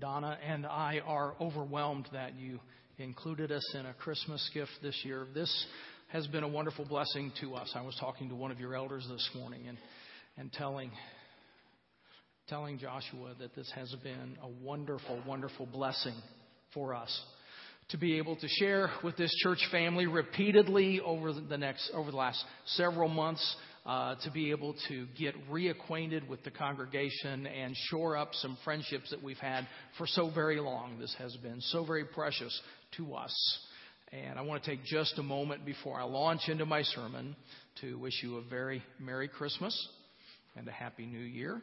Donna and I are overwhelmed that you included us in a Christmas gift this year. This has been a wonderful blessing to us. I was talking to one of your elders this morning and, and telling telling Joshua that this has been a wonderful, wonderful blessing for us to be able to share with this church family repeatedly over the next over the last several months uh, to be able to get reacquainted with the congregation and shore up some friendships that we've had for so very long. This has been so very precious to us. And I want to take just a moment before I launch into my sermon to wish you a very Merry Christmas and a Happy New Year.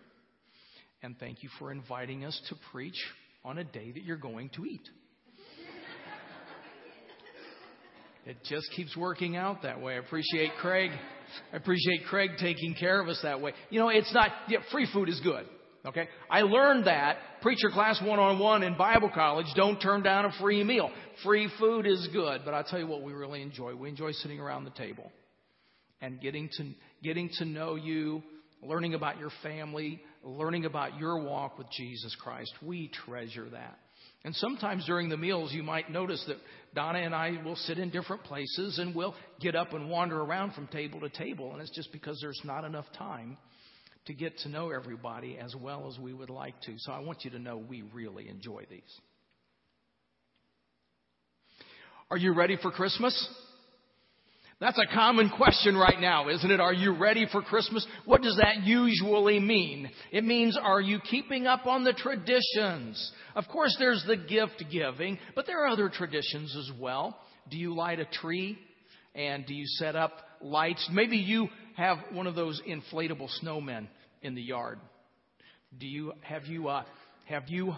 And thank you for inviting us to preach on a day that you're going to eat. It just keeps working out that way. I appreciate Craig. I appreciate Craig taking care of us that way. You know, it's not, yeah, free food is good. Okay? I learned that preacher class one on one in Bible college. Don't turn down a free meal. Free food is good, but I'll tell you what we really enjoy. We enjoy sitting around the table and getting to, getting to know you, learning about your family, learning about your walk with Jesus Christ. We treasure that. And sometimes during the meals, you might notice that Donna and I will sit in different places and we'll get up and wander around from table to table. And it's just because there's not enough time to get to know everybody as well as we would like to. So I want you to know we really enjoy these. Are you ready for Christmas? That's a common question right now, isn't it? Are you ready for Christmas? What does that usually mean? It means, are you keeping up on the traditions? Of course, there's the gift giving, but there are other traditions as well. Do you light a tree? And do you set up lights? Maybe you have one of those inflatable snowmen in the yard. Do you, have you, uh, have you,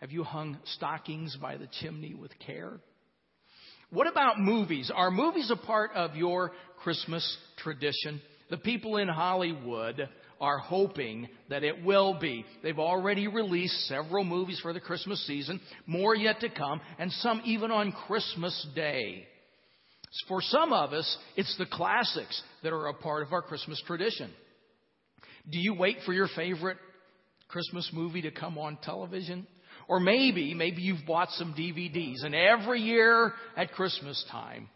have you hung stockings by the chimney with care? What about movies? Are movies a part of your Christmas tradition? The people in Hollywood are hoping that it will be. They've already released several movies for the Christmas season, more yet to come, and some even on Christmas Day. For some of us, it's the classics that are a part of our Christmas tradition. Do you wait for your favorite Christmas movie to come on television? Or maybe, maybe you've bought some DVDs and every year at Christmas time,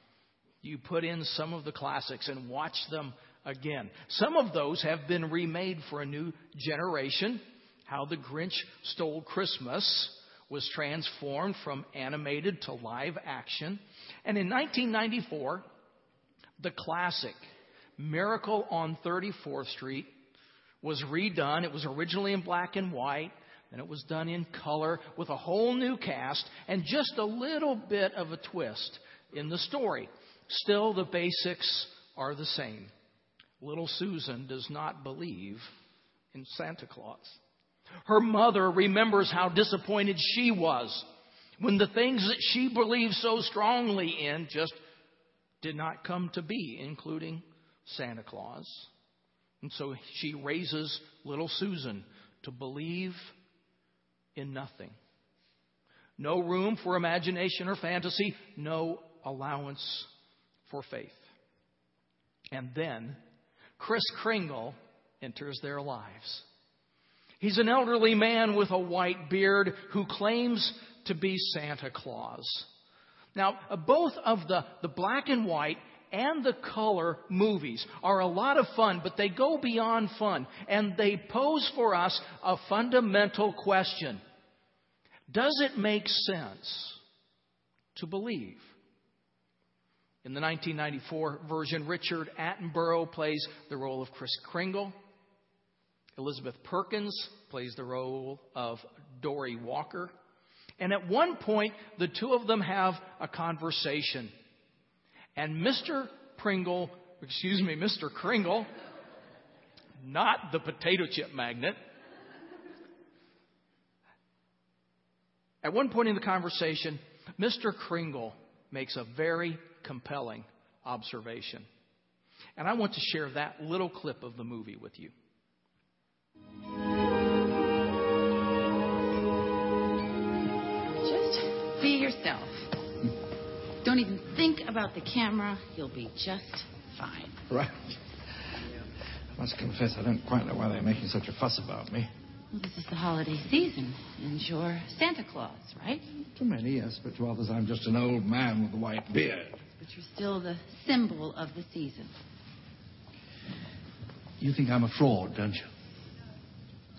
you put in some of the classics and watch them again. Some of those have been remade for a new generation. How the Grinch Stole Christmas was transformed from animated to live action. And in 1994, the classic Miracle on 34th Street was redone. It was originally in black and white. And it was done in color with a whole new cast and just a little bit of a twist in the story. Still, the basics are the same. Little Susan does not believe in Santa Claus. Her mother remembers how disappointed she was when the things that she believed so strongly in just did not come to be, including Santa Claus. And so she raises little Susan to believe in nothing. No room for imagination or fantasy, no allowance for faith. And then Kris Kringle enters their lives. He's an elderly man with a white beard who claims to be Santa Claus. Now, both of the, the black and white and the color movies are a lot of fun, but they go beyond fun and they pose for us a fundamental question. Does it make sense to believe? In the 1994 version, Richard Attenborough plays the role of Kris Kringle. Elizabeth Perkins plays the role of Dorey Walker. And at one point, the two of them have a conversation. And Mr. Pringle, excuse me, Mr. Kringle, not the potato chip magnet, At one point in the conversation, Mr. Kringle makes a very compelling observation. And I want to share that little clip of the movie with you. Just be yourself. Don't even think about the camera. You'll be just fine. Right. I must confess, I don't quite know why they're making such a fuss about me. Well, this is the holiday season, and you're Santa Claus, right? To many, yes, but to others, I'm just an old man with a white beard. But you're still the symbol of the season. You think I'm a fraud, don't you?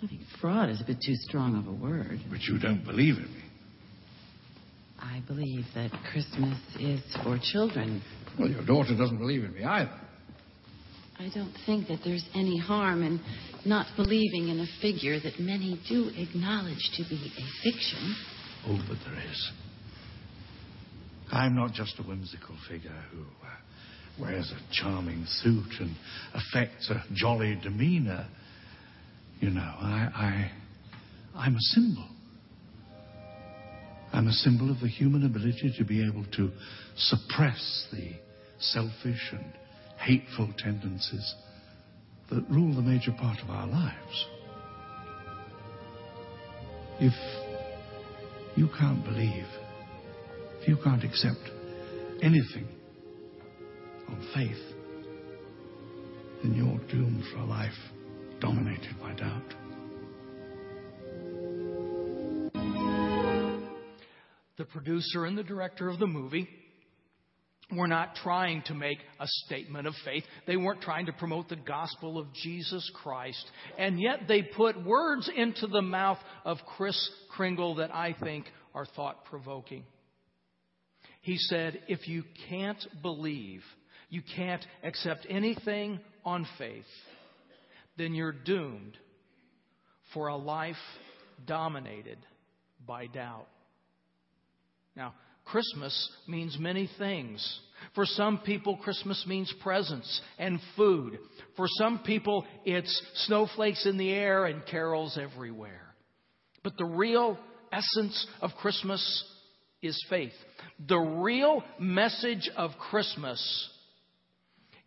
I think fraud is a bit too strong of a word. But you don't believe in me. I believe that Christmas is for children. Well, your daughter doesn't believe in me either. I don't think that there's any harm in not believing in a figure that many do acknowledge to be a fiction. Oh, but there is. I'm not just a whimsical figure who uh, wears a charming suit and affects a jolly demeanor. You know, I, I, I'm a symbol. I'm a symbol of the human ability to be able to suppress the selfish and hateful tendencies that rule the major part of our lives. If you can't believe, if you can't accept anything on faith, then you're doomed for a life dominated by doubt. The producer and the director of the movie were not trying to make a statement of faith. They weren't trying to promote the gospel of Jesus Christ. And yet they put words into the mouth of Kris Kringle that I think are thought provoking. He said, if you can't believe, you can't accept anything on faith, then you're doomed for a life dominated by doubt. Now, Christmas means many things. For some people, Christmas means presents and food. For some people, it's snowflakes in the air and carols everywhere. But the real essence of Christmas is faith. The real message of Christmas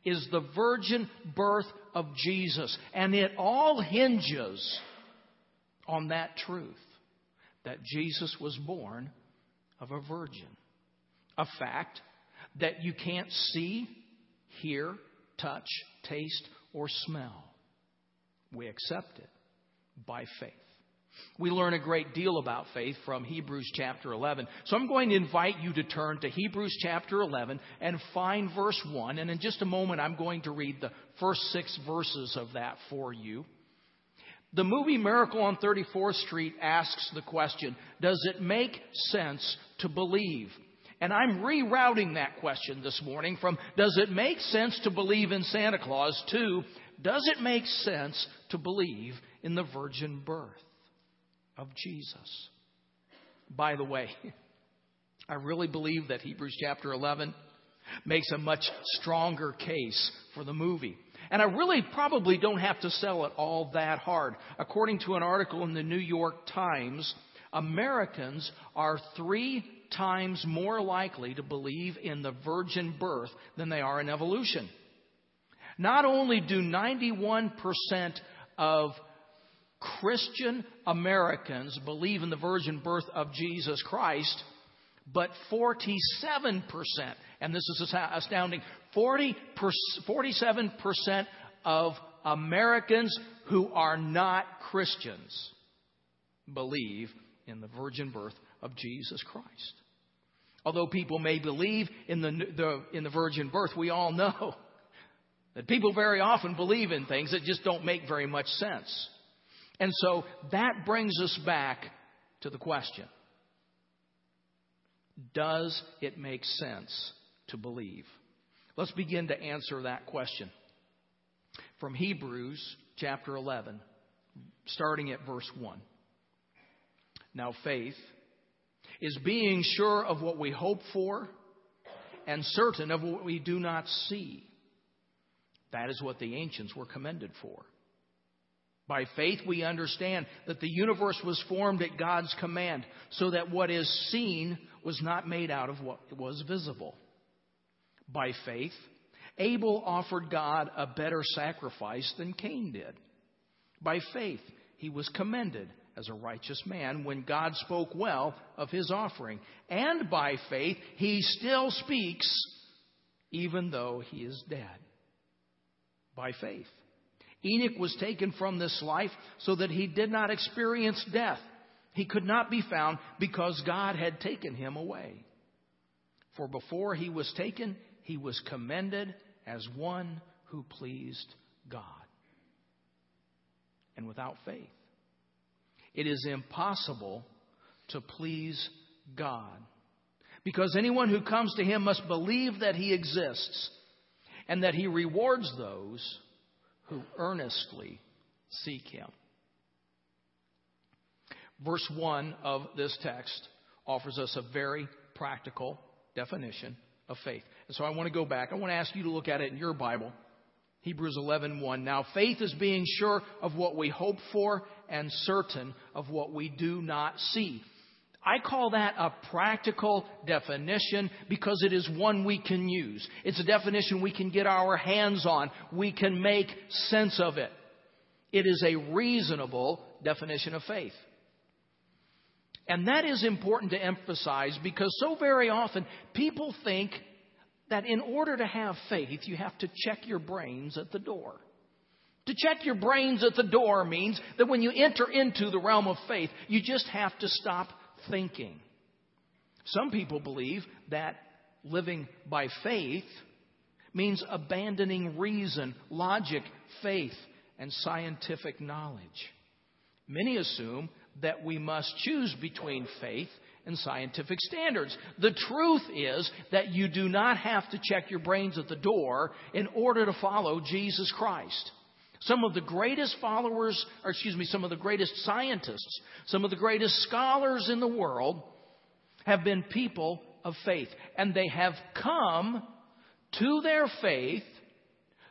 is the virgin birth of Jesus. And it all hinges on that truth that Jesus was born of a virgin. A fact that you can't see, hear, touch, taste, or smell. We accept it by faith. We learn a great deal about faith from Hebrews chapter 11. So I'm going to invite you to turn to Hebrews chapter 11 and find verse 1. And in just a moment, I'm going to read the first six verses of that for you. The movie Miracle on 34th Street asks the question Does it make sense to believe? And I'm rerouting that question this morning from Does it make sense to believe in Santa Claus to Does it make sense to believe in the virgin birth of Jesus? By the way, I really believe that Hebrews chapter 11 makes a much stronger case for the movie. And I really probably don't have to sell it all that hard. According to an article in the New York Times, Americans are three times more likely to believe in the virgin birth than they are in evolution. Not only do 91% of Christian Americans believe in the virgin birth of Jesus Christ, but 47%, and this is astounding, 40 47% of Americans who are not Christians believe in the virgin birth of Jesus Christ. Although people may believe in the, the, in the virgin birth, we all know that people very often believe in things that just don't make very much sense. And so that brings us back to the question Does it make sense to believe? Let's begin to answer that question. From Hebrews chapter 11, starting at verse 1. Now, faith is being sure of what we hope for and certain of what we do not see. That is what the ancients were commended for. By faith, we understand that the universe was formed at God's command, so that what is seen was not made out of what was visible. By faith, Abel offered God a better sacrifice than Cain did. By faith, he was commended as a righteous man when God spoke well of his offering. And by faith, he still speaks even though he is dead. By faith, Enoch was taken from this life so that he did not experience death. He could not be found because God had taken him away. For before he was taken, he was commended as one who pleased God. And without faith, it is impossible to please God. Because anyone who comes to him must believe that he exists and that he rewards those who earnestly seek him. Verse 1 of this text offers us a very practical definition of faith. And so I want to go back. I want to ask you to look at it in your Bible. Hebrews 11:1. Now faith is being sure of what we hope for and certain of what we do not see. I call that a practical definition because it is one we can use. It's a definition we can get our hands on. We can make sense of it. It is a reasonable definition of faith. And that is important to emphasize because so very often people think that in order to have faith, you have to check your brains at the door. To check your brains at the door means that when you enter into the realm of faith, you just have to stop thinking. Some people believe that living by faith means abandoning reason, logic, faith, and scientific knowledge. Many assume that we must choose between faith and scientific standards. The truth is that you do not have to check your brains at the door in order to follow Jesus Christ. Some of the greatest followers, or excuse me, some of the greatest scientists, some of the greatest scholars in the world have been people of faith. And they have come to their faith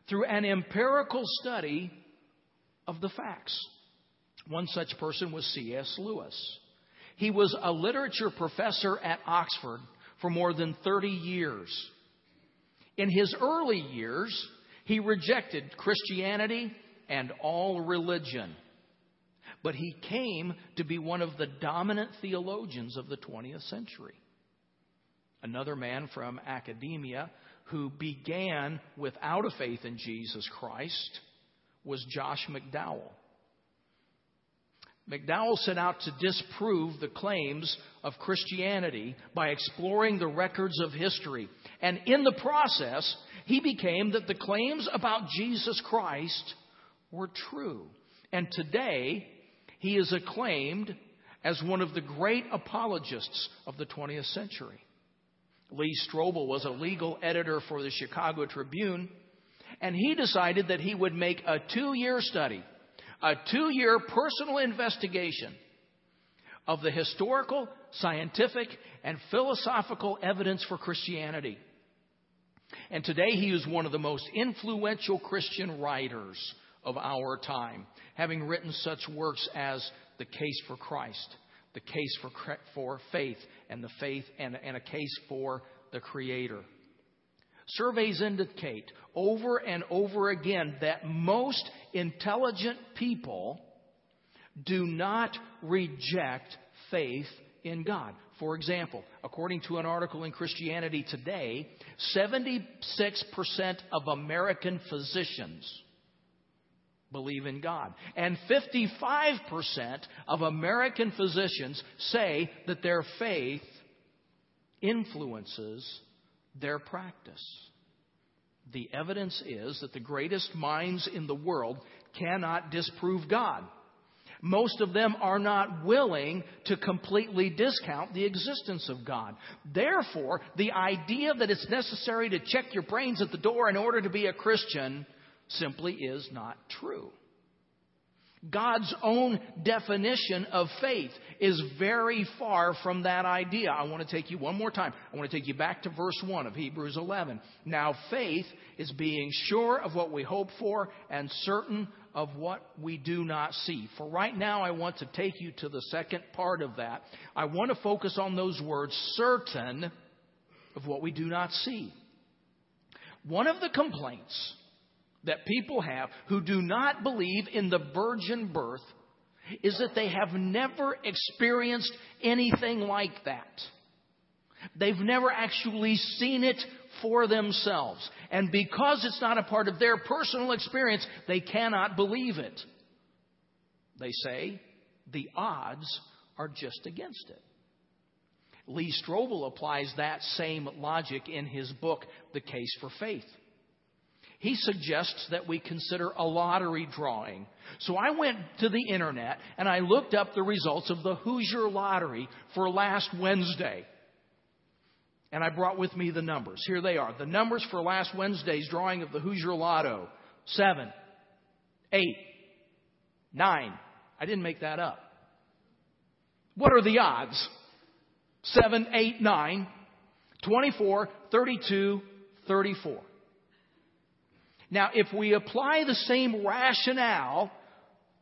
through an empirical study of the facts. One such person was C.S. Lewis. He was a literature professor at Oxford for more than 30 years. In his early years, he rejected Christianity and all religion. But he came to be one of the dominant theologians of the 20th century. Another man from academia who began without a faith in Jesus Christ was Josh McDowell. McDowell set out to disprove the claims of Christianity by exploring the records of history. And in the process, he became that the claims about Jesus Christ were true. And today, he is acclaimed as one of the great apologists of the 20th century. Lee Strobel was a legal editor for the Chicago Tribune, and he decided that he would make a two year study a two year personal investigation of the historical, scientific, and philosophical evidence for Christianity. And today he is one of the most influential Christian writers of our time, having written such works as The Case for Christ, The Case for, for Faith, and the Faith and, and a Case for the Creator. Surveys indicate over and over again that most intelligent people do not reject faith in God. For example, according to an article in Christianity Today, 76% of American physicians believe in God. And 55% of American physicians say that their faith influences their practice. The evidence is that the greatest minds in the world cannot disprove God. Most of them are not willing to completely discount the existence of God. Therefore, the idea that it's necessary to check your brains at the door in order to be a Christian simply is not true. God's own definition of faith is very far from that idea. I want to take you one more time. I want to take you back to verse 1 of Hebrews 11. Now, faith is being sure of what we hope for and certain of what we do not see. For right now, I want to take you to the second part of that. I want to focus on those words, certain of what we do not see. One of the complaints that people have who do not believe in the virgin birth is that they have never experienced anything like that. They've never actually seen it for themselves. And because it's not a part of their personal experience, they cannot believe it. They say the odds are just against it. Lee Strobel applies that same logic in his book, The Case for Faith. He suggests that we consider a lottery drawing. So I went to the internet and I looked up the results of the Hoosier Lottery for last Wednesday. And I brought with me the numbers. Here they are. The numbers for last Wednesday's drawing of the Hoosier Lotto. Seven, eight, nine. I didn't make that up. What are the odds? 7, 8, 9, 24, 32, 34. Now, if we apply the same rationale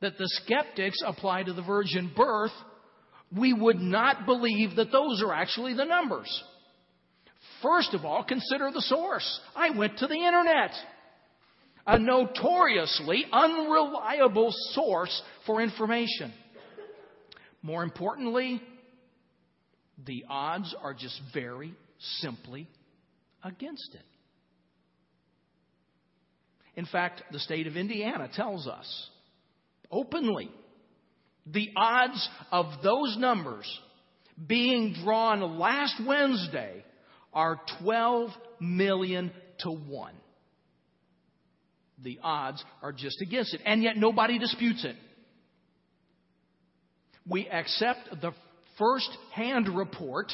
that the skeptics apply to the virgin birth, we would not believe that those are actually the numbers. First of all, consider the source. I went to the internet, a notoriously unreliable source for information. More importantly, the odds are just very simply against it. In fact, the state of Indiana tells us openly the odds of those numbers being drawn last Wednesday are 12 million to 1. The odds are just against it, and yet nobody disputes it. We accept the first hand report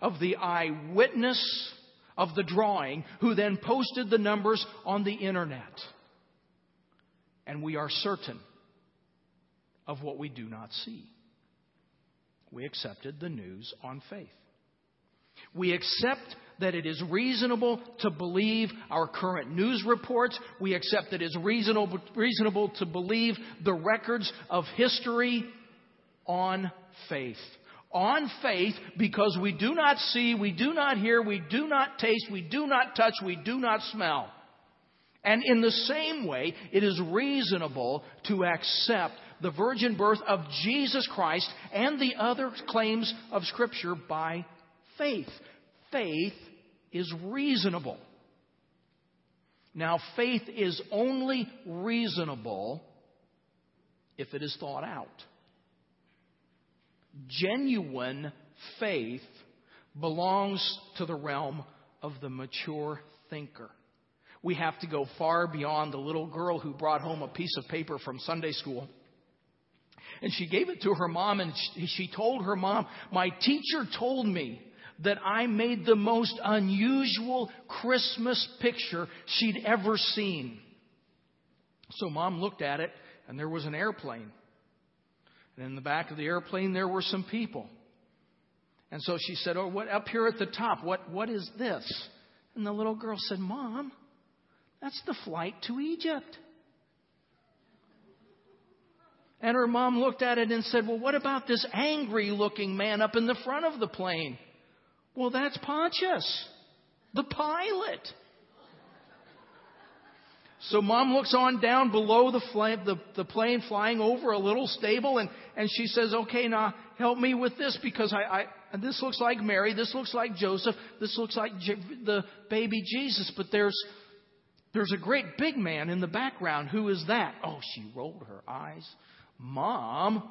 of the eyewitness of the drawing, who then posted the numbers on the internet. And we are certain of what we do not see. We accepted the news on faith. We accept that it is reasonable to believe our current news reports. We accept that it is reasonable, reasonable to believe the records of history on faith on faith because we do not see, we do not hear, we do not taste, we do not touch, we do not smell. And in the same way, it is reasonable to accept the virgin birth of Jesus Christ and the other claims of Scripture by faith. Faith is reasonable. Now, faith is only reasonable if it is thought out genuine faith belongs to the realm of the mature thinker. We have to go far beyond the little girl who brought home a piece of paper from Sunday school. And she gave it to her mom, and she told her mom, My teacher told me that I made the most unusual Christmas picture she'd ever seen. So mom looked at it, and there was an airplane. And in the back of the airplane, there were some people. And so she said, Oh, what up here at the top, what, what is this? And the little girl said, Mom, that's the flight to Egypt. And her mom looked at it and said, Well, what about this angry looking man up in the front of the plane? Well, that's Pontius, the pilot. So mom looks on down below the, the, the, plane flying over a little stable and, and she says, okay, now help me with this because I, I, this looks like Mary, this looks like Joseph, this looks like J- the baby Jesus, but there's, there's a great big man in the background. Who is that? Oh, she rolled her eyes. Mom,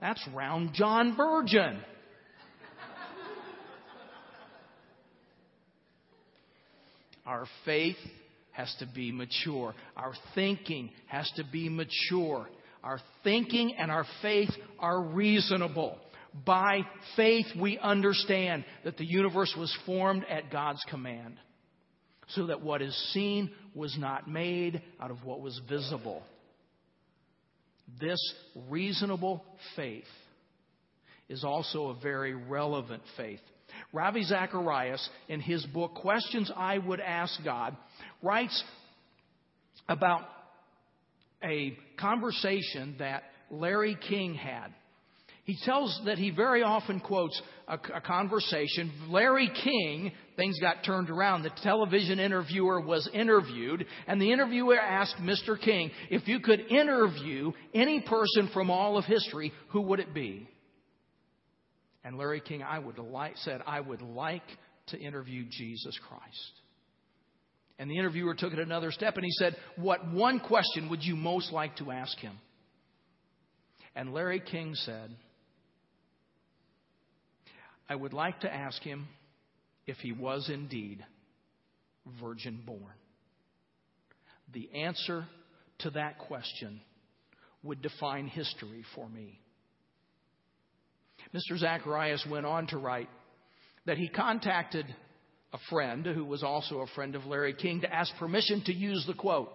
that's round John Virgin. Our faith has to be mature. Our thinking has to be mature. Our thinking and our faith are reasonable. By faith, we understand that the universe was formed at God's command, so that what is seen was not made out of what was visible. This reasonable faith is also a very relevant faith. Ravi Zacharias, in his book, Questions I Would Ask God, writes about a conversation that Larry King had. He tells that he very often quotes a, a, conversation. Larry King, things got turned around. The television interviewer was interviewed, and the interviewer asked Mr. King, if you could interview any person from all of history, who would it be? And Larry King I would like, said, I would like to interview Jesus Christ. And the interviewer took it another step and he said, What one question would you most like to ask him? And Larry King said, I would like to ask him if he was indeed virgin born. The answer to that question would define history for me. Mr. Zacharias went on to write that he contacted a friend who was also a friend of Larry King to ask permission to use the quote.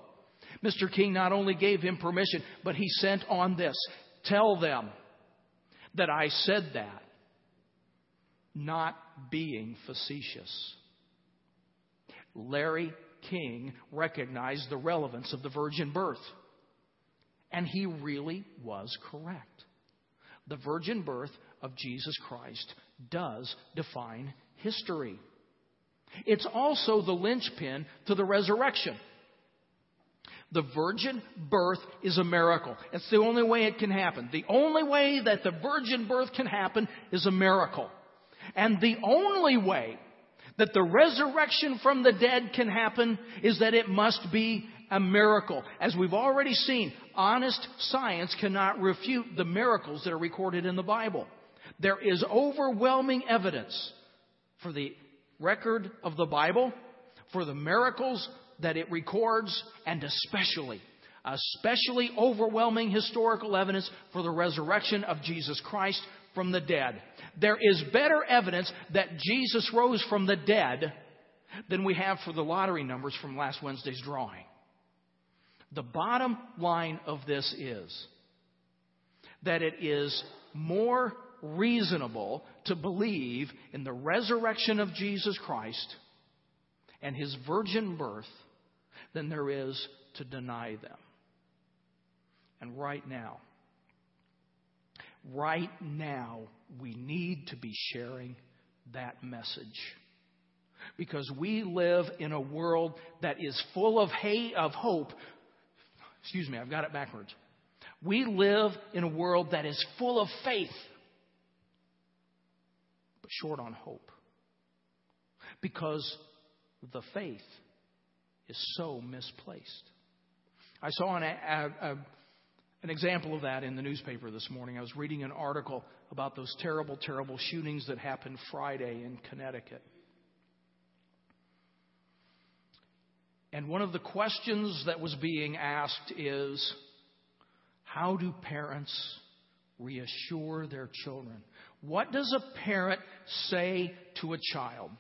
Mr. King not only gave him permission, but he sent on this Tell them that I said that, not being facetious. Larry King recognized the relevance of the virgin birth. And he really was correct. The virgin birth of Jesus Christ does define history. It's also the linchpin to the resurrection. The virgin birth is a miracle. It's the only way it can happen. The only way that the virgin birth can happen is a miracle. And the only way that the resurrection from the dead can happen is that it must be a miracle. As we've already seen, honest science cannot refute the miracles that are recorded in the Bible. There is overwhelming evidence for the record of the Bible, for the miracles that it records, and especially, especially overwhelming historical evidence for the resurrection of Jesus Christ from the dead. There is better evidence that Jesus rose from the dead than we have for the lottery numbers from last Wednesday's drawing. The bottom line of this is that it is more reasonable to believe in the resurrection of Jesus Christ and his virgin birth than there is to deny them. And right now, right now, we need to be sharing that message. Because we live in a world that is full of hate, of hope. Excuse me, I've got it backwards. We live in a world that is full of faith, short on hope. Because the faith is so misplaced. I saw an, a, a, an example of that in the newspaper this morning. I was reading an article about those terrible, terrible shootings that happened Friday in Connecticut. And one of the questions that was being asked is how do parents reassure their children? What does a parent say to a child?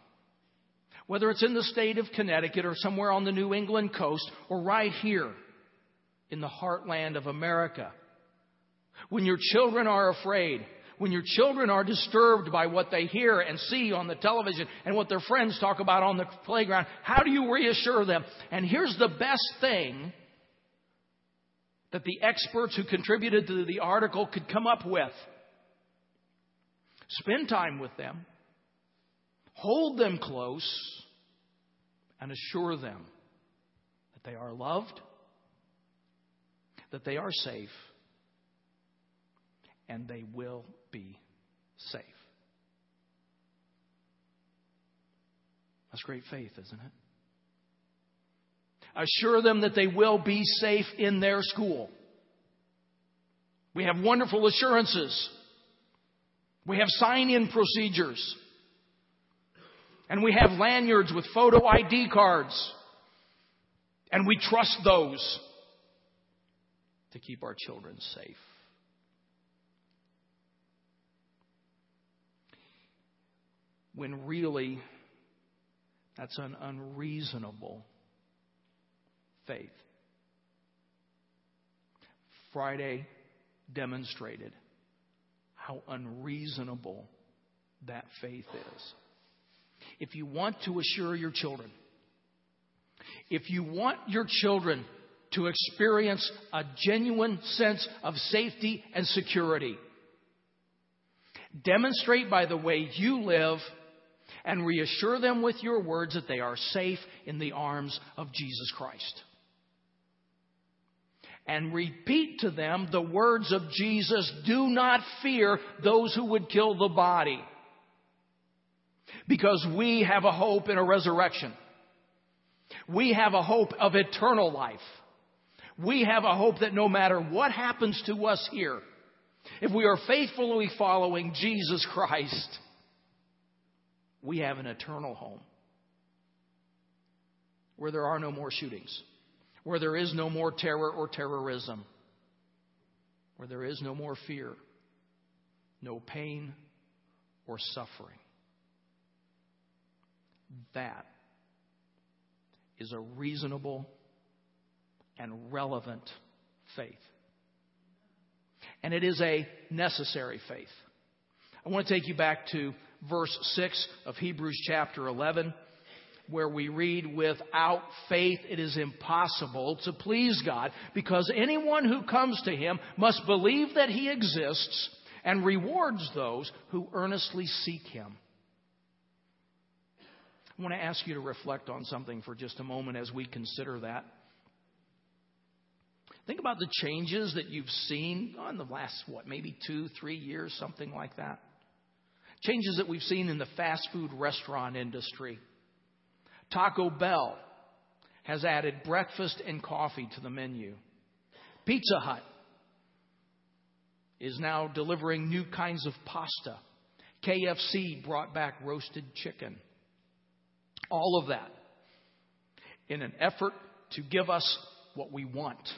Whether it's in the state of Connecticut or somewhere on the New England coast or right here in the heartland of America. When your children are afraid, when your children are disturbed by what they hear and see on the television and what their friends talk about on the playground, how do you reassure them? And here's the best thing that the experts who contributed to the article could come up with. Spend time with them, hold them close, and assure them that they are loved, that they are safe, and they will be safe. That's great faith, isn't it? Assure them that they will be safe in their school. We have wonderful assurances. We have sign in procedures. And we have lanyards with photo ID cards. And we trust those to keep our children safe. When really, that's an unreasonable faith. Friday demonstrated how unreasonable that faith is. If you want to assure your children, if you want your children to experience a genuine sense of safety and security, demonstrate by the way you live and reassure them with your words that they are safe in the arms of Jesus Christ. And repeat to them the words of Jesus do not fear those who would kill the body. Because we have a hope in a resurrection. We have a hope of eternal life. We have a hope that no matter what happens to us here, if we are faithfully following Jesus Christ, we have an eternal home where there are no more shootings, where there is no more terror or terrorism, where there is no more fear, no pain or suffering. That is a reasonable and relevant faith. And it is a necessary faith. I want to take you back to verse 6 of Hebrews chapter 11, where we read, Without faith it is impossible to please God, because anyone who comes to him must believe that he exists and rewards those who earnestly seek him. I want to ask you to reflect on something for just a moment as we consider that. Think about the changes that you've seen in the last, what, maybe two, three years, something like that. Changes that we've seen in the fast food restaurant industry. Taco Bell has added breakfast and coffee to the menu. Pizza Hut is now delivering new kinds of pasta. KFC brought back roasted chicken. All of that in an effort to give us what we want.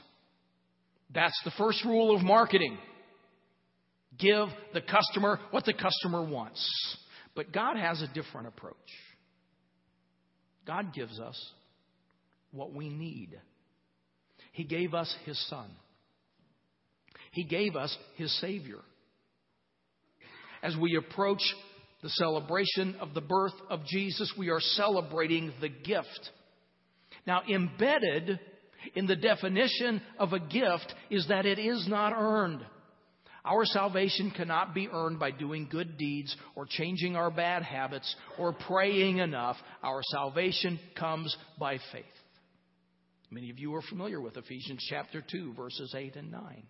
That's the first rule of marketing. Give the customer what the customer wants. But God has a different approach. God gives us what we need. He gave us His Son. He gave us His Savior. As we approach the celebration of the birth of Jesus, we are celebrating the gift. Now, embedded in the definition of a gift is that it is not earned. Our salvation cannot be earned by doing good deeds or changing our bad habits or praying enough. Our salvation comes by faith. Many of you are familiar with Ephesians chapter 2, verses 8 and 9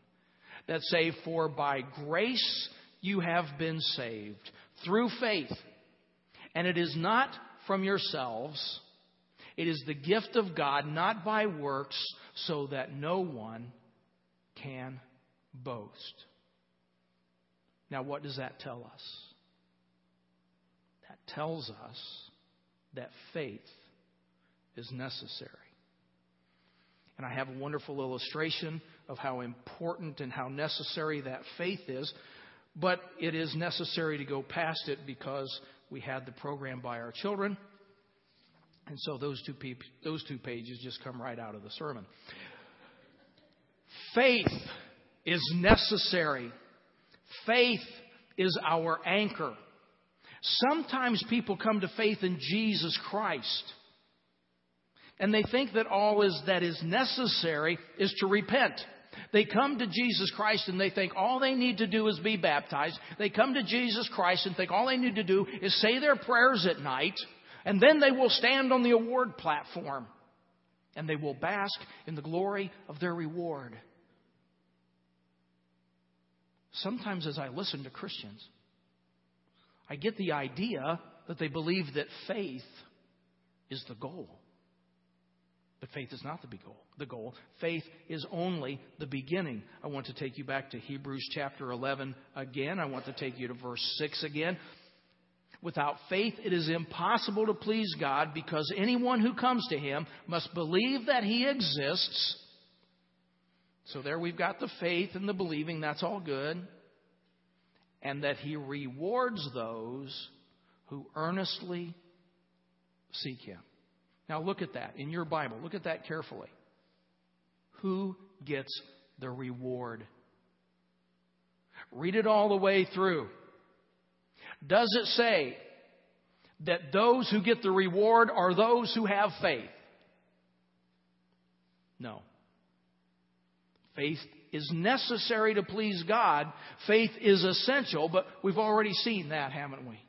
that say, For by grace you have been saved through faith. And it is not from yourselves, it is the gift of God, not by works, so that no one can boast. Now, what does that tell us? That tells us that faith is necessary. And I have a wonderful illustration of how important and how necessary that faith is. But it is necessary to go past it because we had the program by our children. And so those two, pe- those two pages just come right out of the sermon. Faith is necessary. Faith is our anchor. Sometimes people come to faith in Jesus Christ and they think that all is that is necessary is to repent. They come to Jesus Christ and they think all they need to do is be baptized. They come to Jesus Christ and think all they need to do is say their prayers at night, and then they will stand on the award platform and they will bask in the glory of their reward. Sometimes, as I listen to Christians, I get the idea that they believe that faith is the goal. But faith is not the goal. The goal. Faith is only the beginning. I want to take you back to Hebrews chapter 11 again. I want to take you to verse 6 again. Without faith, it is impossible to please God because anyone who comes to Him must believe that He exists. So there we've got the faith and the believing. That's all good. And that He rewards those who earnestly seek Him. Now look at that in your Bible. Look at that carefully. Who gets the reward? Read it all the way through. Does it say that those who get the reward are those who have faith? No. Faith is necessary to please God. Faith is essential, but we've already seen that, haven't we?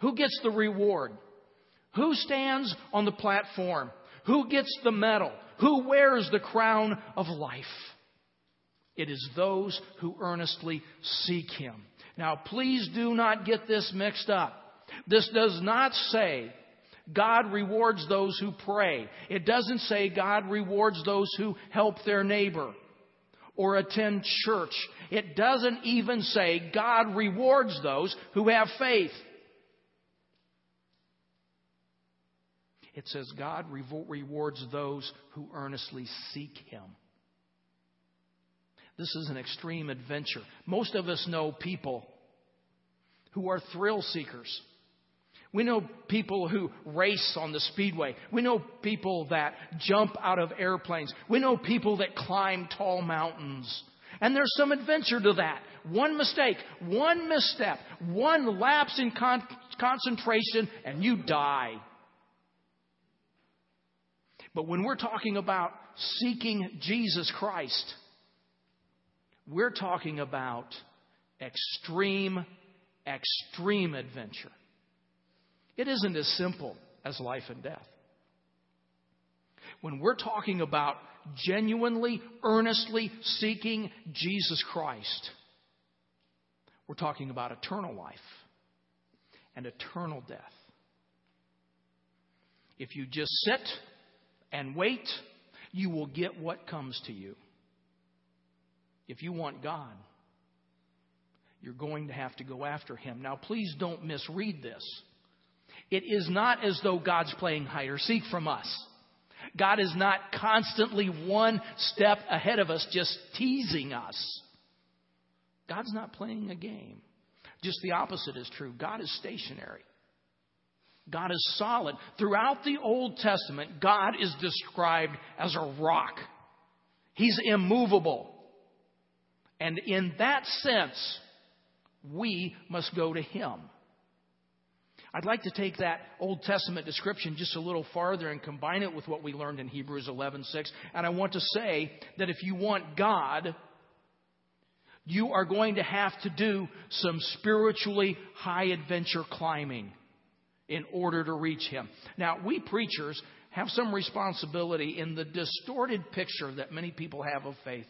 Who gets the reward? Who stands on the platform? Who gets the medal? Who wears the crown of life? It is those who earnestly seek Him. Now, please do not get this mixed up. This does not say God rewards those who pray. It doesn't say God rewards those who help their neighbor or attend church. It doesn't even say God rewards those who have faith. It says God rewards those who earnestly seek Him. This is an extreme adventure. Most of us know people who are thrill seekers. We know people who race on the speedway. We know people that jump out of airplanes. We know people that climb tall mountains. And there's some adventure to that. One mistake, one misstep, one lapse in con- concentration, and you die. But when we're talking about seeking Jesus Christ, we're talking about extreme, extreme adventure. It isn't as simple as life and death. When we're talking about genuinely, earnestly seeking Jesus Christ, we're talking about eternal life and eternal death. If you just sit and wait, you will get what comes to you. If you want God, you're going to have to go after Him. Now, please don't misread this. It is not as though God's playing hide or seek from us. God is not constantly one step ahead of us, just teasing us. God's not playing a game. Just the opposite is true. God is stationary. God is solid. Throughout the Old Testament, God is described as a rock. He's immovable. And in that sense, we must go to Him. I'd like to take that Old Testament description just a little farther and combine it with what we learned in Hebrews 11:6. And I want to say that if you want God, you are going to have to do some spiritually high adventure climbing in order to reach him. Now, we preachers have some responsibility in the distorted picture that many people have of faith.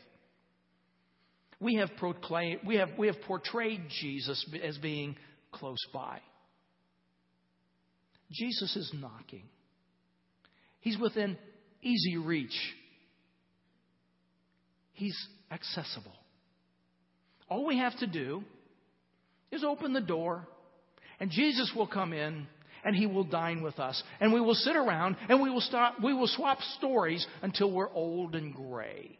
We have proclaimed, we have, we have portrayed Jesus as being close by. Jesus is knocking. He's within easy reach. He's accessible. All we have to do is open the door, and Jesus will come in and he will dine with us. And we will sit around and we will stop, we will swap stories until we're old and gray.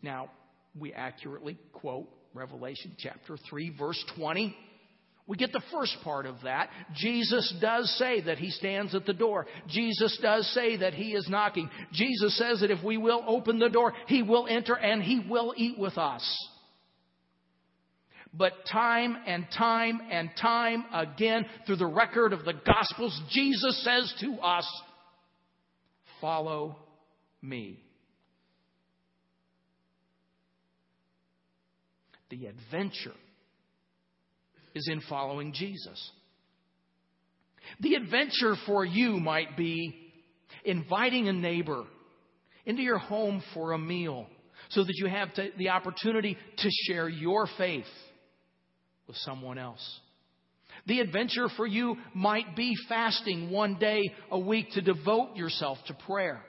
Now, we accurately quote Revelation chapter 3 verse 20. We get the first part of that. Jesus does say that he stands at the door. Jesus does say that he is knocking. Jesus says that if we will open the door, he will enter and he will eat with us. But time and time and time again, through the record of the Gospels, Jesus says to us, Follow me. The adventure is in following Jesus. The adventure for you might be inviting a neighbor into your home for a meal so that you have to, the opportunity to share your faith with someone else. The adventure for you might be fasting one day a week to devote yourself to prayer.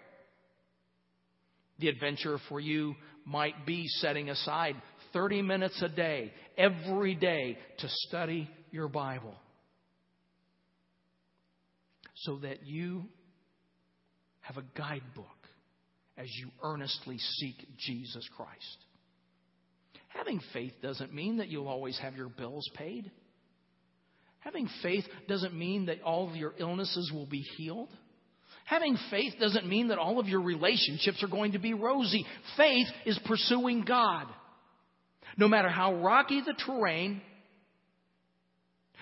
The adventure for you might be setting aside 30 minutes a day, every day, to study your Bible. So that you have a guidebook as you earnestly seek Jesus Christ. Having faith doesn't mean that you'll always have your bills paid. Having faith doesn't mean that all of your illnesses will be healed. Having faith doesn't mean that all of your relationships are going to be rosy. Faith is pursuing God. No matter how rocky the terrain,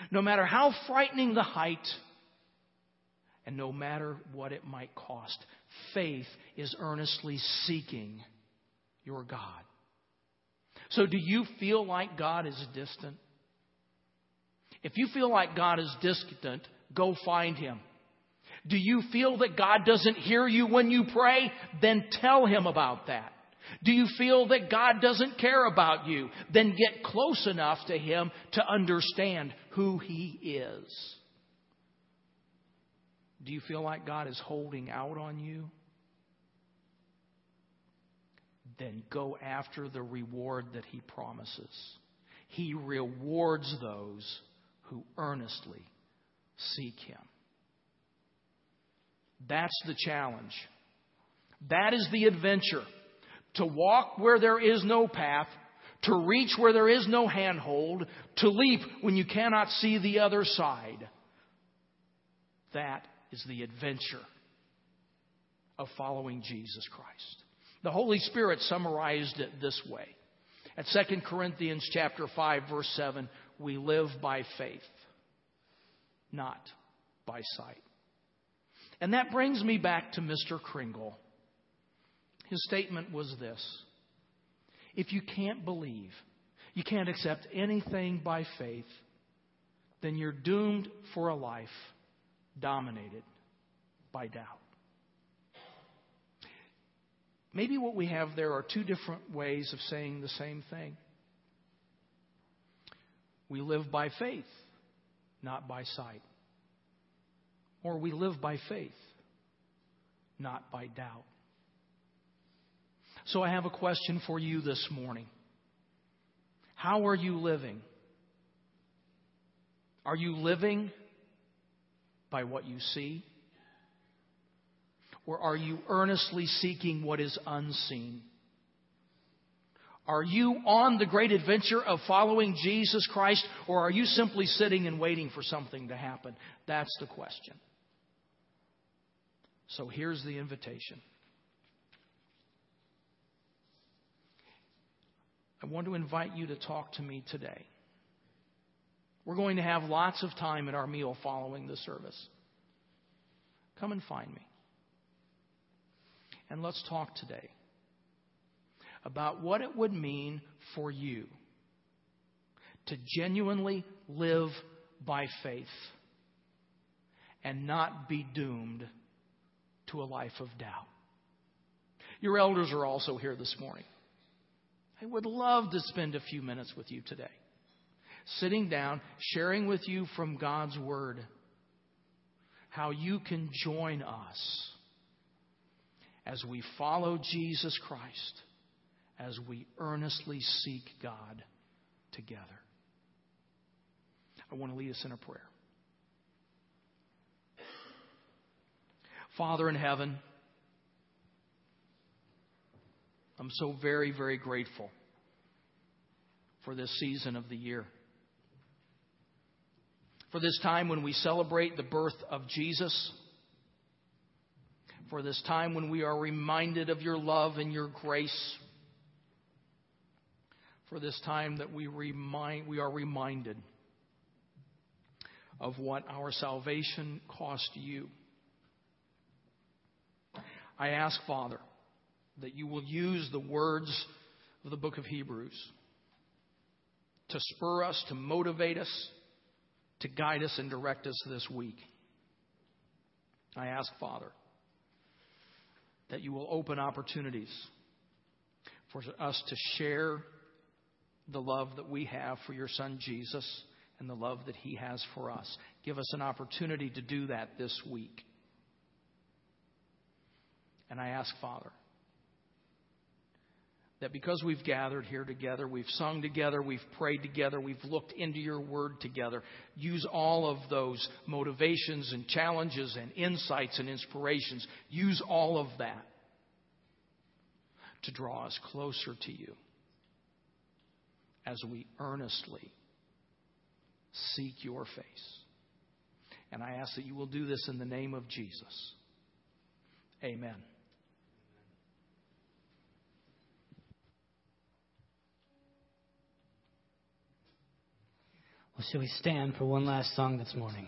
no matter how frightening the height, and no matter what it might cost, faith is earnestly seeking your God. So, do you feel like God is distant? If you feel like God is distant, go find Him. Do you feel that God doesn't hear you when you pray? Then tell Him about that. Do you feel that God doesn't care about you? Then get close enough to Him to understand who He is. Do you feel like God is holding out on you? Then go after the reward that He promises. He rewards those who earnestly seek Him. That's the challenge. That is the adventure. To walk where there is no path, to reach where there is no handhold, to leap when you cannot see the other side. That is the adventure of following Jesus Christ. The Holy Spirit summarized it this way. At 2 Corinthians chapter 5 verse 7, we live by faith, not by sight. And that brings me back to Mr. Kringle. His statement was this If you can't believe, you can't accept anything by faith, then you're doomed for a life dominated by doubt. Maybe what we have there are two different ways of saying the same thing. We live by faith, not by sight. Or we live by faith, not by doubt. So I have a question for you this morning. How are you living? Are you living by what you see? Or are you earnestly seeking what is unseen? Are you on the great adventure of following Jesus Christ, or are you simply sitting and waiting for something to happen? That's the question. So here's the invitation. I want to invite you to talk to me today. We're going to have lots of time at our meal following the service. Come and find me. And let's talk today about what it would mean for you to genuinely live by faith and not be doomed to a life of doubt. Your elders are also here this morning. I would love to spend a few minutes with you today, sitting down, sharing with you from God's Word how you can join us as we follow Jesus Christ, as we earnestly seek God together. I want to lead us in a prayer. Father in heaven, I'm so very, very grateful for this season of the year. For this time when we celebrate the birth of Jesus for this time when we are reminded of your love and your grace. For this time that we, remind, we are reminded of what our salvation cost you. I ask, Father, that you will use the words of the book of Hebrews to spur us, to motivate us, to guide us and direct us this week. I ask, Father, that you will open opportunities for us to share the love that we have for your Son Jesus and the love that He has for us. Give us an opportunity to do that this week. And I ask, Father, that because we've gathered here together, we've sung together, we've prayed together, we've looked into your word together, use all of those motivations and challenges and insights and inspirations, use all of that to draw us closer to you as we earnestly seek your face. And I ask that you will do this in the name of Jesus. Amen. Well, shall we stand for one last song this morning?